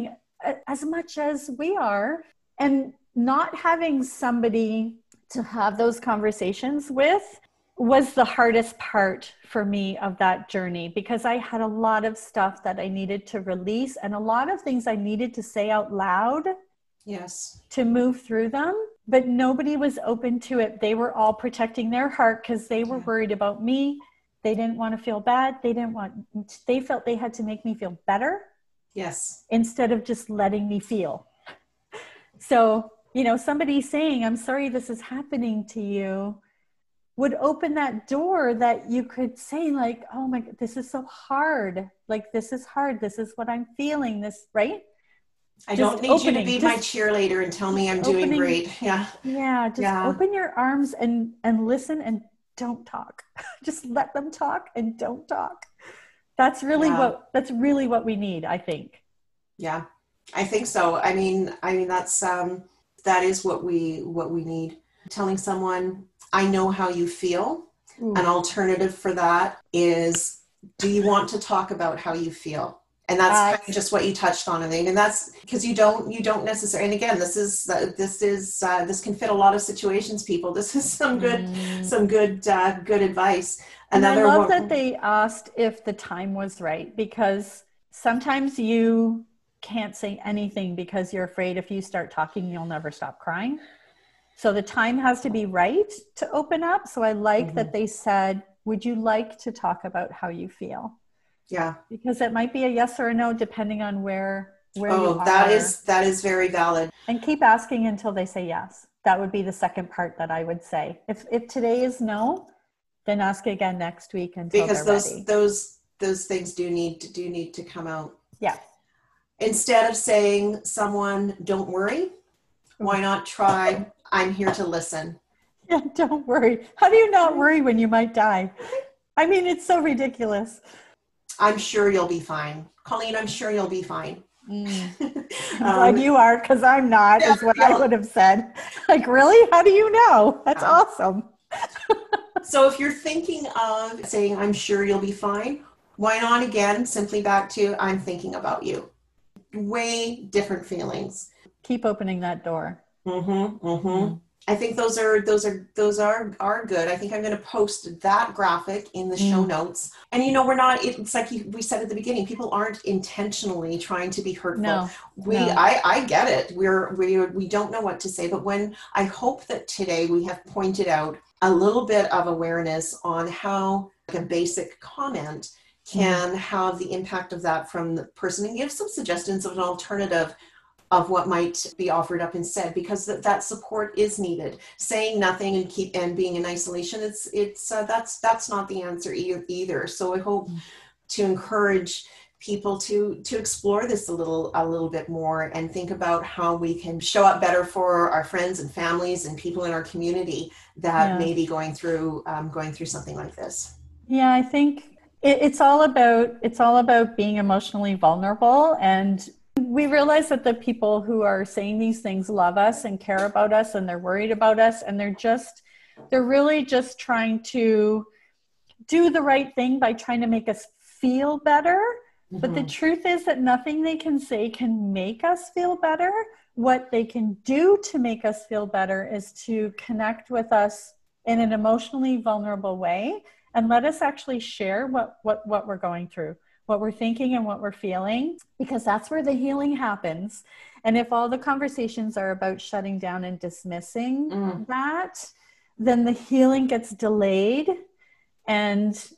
as much as we are and not having somebody to have those conversations with was the hardest part for me of that journey because I had a lot of stuff that I needed to release and a lot of things I needed to say out loud yes to move through them, but nobody was open to it. They were all protecting their heart because they were Yeah. worried about me. They didn't want to feel bad. They didn't want, they felt they had to make me feel better yes instead of just letting me feel. So, you know, somebody saying, I'm sorry this is happening to you would open that door that you could say, like, oh my, this is so hard. Like, this is hard. This is what I'm feeling. This, right? i Just don't need you to opening, be my cheerleader and tell me i'm doing great yeah Yeah. Just Yeah. open your arms and, and listen and don't talk. just let them talk and don't talk. That's really Yeah. what, that's really what we need, I think. Yeah, I think so. I mean, I mean that's um, that is what we what we need. Telling someone, "I know how you feel." Ooh. An alternative for that is, "Do you want to talk about how you feel?" And that's kind of just what you touched on, Elaine. And that's because you don't you don't necessarily. And again, this is uh, this is uh, this can fit a lot of situations. People, this is some good Mm. some good uh, good advice. And I love one- that they asked if the time was right because sometimes you can't say anything because you're afraid if you start talking, you'll never stop crying. So the time has to be right to open up. So I like Mm-hmm. that they said, Would you like to talk about how you feel? yeah. Because it might be a yes or a no depending on where where you Oh, are. that is that is very valid. and keep asking until they say yes. That would be the second part that I would say. If if today is no, then ask again next week until because they're those ready. those those things do need to do need to come out Yeah. instead of saying someone don't worry why not try i'm here to listen Yeah, don't worry. How do you not worry when you might die? I mean, it's so ridiculous. i'm sure you'll be fine colleen i'm sure you'll be fine I'm Um, you are because I'm not, is what I would have said. Like, really? How do you know? That's Yeah. awesome. so if you're thinking of saying i'm sure you'll be fine why not again simply back to i'm thinking about you way different feelings Keep opening that door. mm-hmm mm-hmm I think those are those are those are are good. I think I'm going to post that graphic in the mm. show notes. And you know, we're not. It's like you, we said at the beginning. People aren't intentionally trying to be hurtful. No, we, no. I, I get it. We're we we don't know what to say. But when I hope that today we have pointed out a little bit of awareness on how like a basic comment can mm. have the impact of that from the person and give some suggestions of an alternative of what might be offered up instead because that, that support is needed saying nothing and keep and being in isolation it's it's uh, that's that's not the answer e- either so i hope mm-hmm. to encourage people to to explore this a little a little bit more and think about how we can show up better for our friends and families and people in our community that yeah. may be going through um, going through something like this yeah i think it, it's all about it's all about being emotionally vulnerable and we realize that the people who are saying these things love us and care about us and they're worried about us and they're just they're really just trying to do the right thing by trying to make us feel better mm-hmm. but the mm-hmm. truth is that nothing they can say can make us feel better what they can do to make us feel better is to connect with us in an emotionally vulnerable way and let us actually share what what what we're going through what we're thinking and what we're feeling, because that's where the healing happens. And if all the conversations are about shutting down and dismissing mm. that, then the healing gets delayed and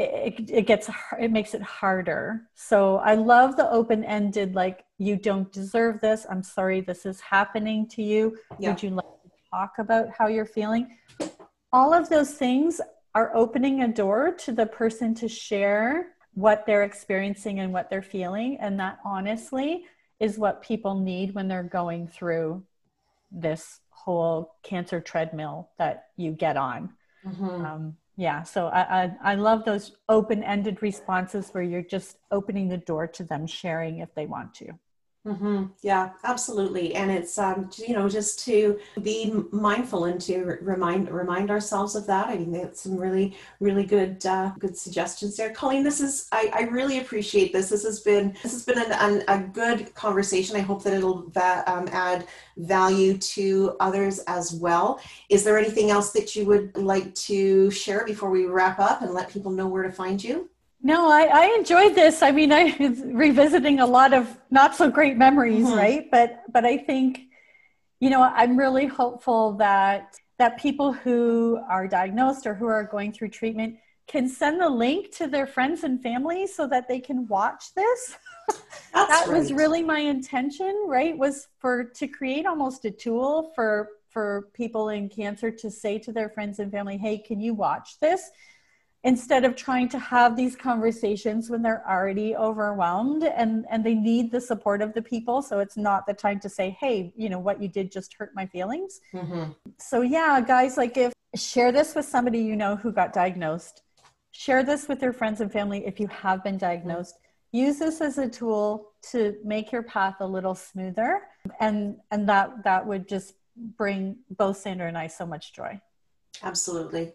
it, it gets it makes it harder so i love the open-ended like you don't deserve this i'm sorry this is happening to you yeah. would you like to talk about how you're feeling all of those things are opening a door to the person to share what they're experiencing and what they're feeling. And that honestly is what people need when they're going through this whole cancer treadmill that you get on. Mm-hmm. Um, yeah, so I, I, I love those open ended responses where you're just opening the door to them sharing if they want to. Mm-hmm. Yeah, absolutely, and it's um, you know just to be mindful and to remind remind ourselves of that. I mean, that's some really really good uh, good suggestions there, Colleen. This is I, I really appreciate this. This has been this has been an, an, a good conversation. I hope that it'll va- um, add value to others as well. Is there anything else that you would like to share before we wrap up and let people know where to find you? No, I, I enjoyed this. I mean, I was revisiting a lot of not so great memories, mm-hmm. right? But but I think, you know, I'm really hopeful that that people who are diagnosed or who are going through treatment can send the link to their friends and family so that they can watch this. that right. was really my intention, right? Was for to create almost a tool for for people in cancer to say to their friends and family, "Hey, can you watch this?" Instead of trying to have these conversations when they're already overwhelmed and and they need the support of the people. So it's not the time to say hey you know what you did just hurt my feelings. Mm-hmm. so yeah guys like if share this with somebody you know who got diagnosed. Share this with your friends and family if you have been diagnosed. Use this as a tool to make your path a little smoother and and that that would just bring both sandra and i so much joy. Absolutely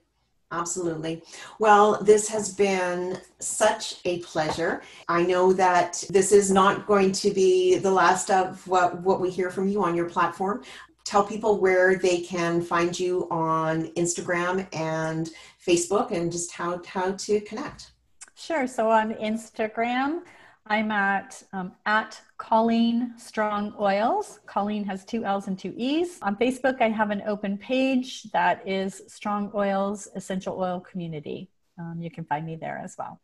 Absolutely. Well, this has been such a pleasure. I know that this is not going to be the last of what, what we hear from you on your platform. Tell people where they can find you on Instagram and Facebook and just how, how to connect. Sure. So on Instagram, I'm at um, at Colleen Strong Oils. Colleen has two L's and two E's. On Facebook, I have an open page that is Strong Oils Essential Oil Community. Um, you can find me there as well.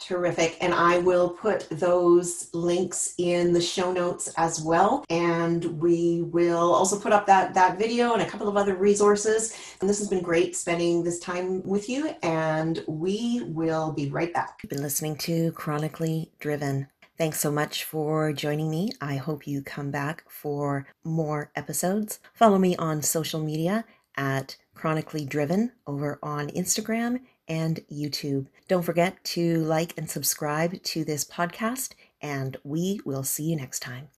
Terrific. And I will put those links in the show notes as well. And we will also put up that, that video and a couple of other resources. And this has been great spending this time with you. And we will be right back. You've been listening to Chronically Driven. Thanks so much for joining me. I hope you come back for more episodes. Follow me on social media at Chronically Driven over on Instagram and YouTube. Don't forget to like and subscribe to this podcast, and we will see you next time.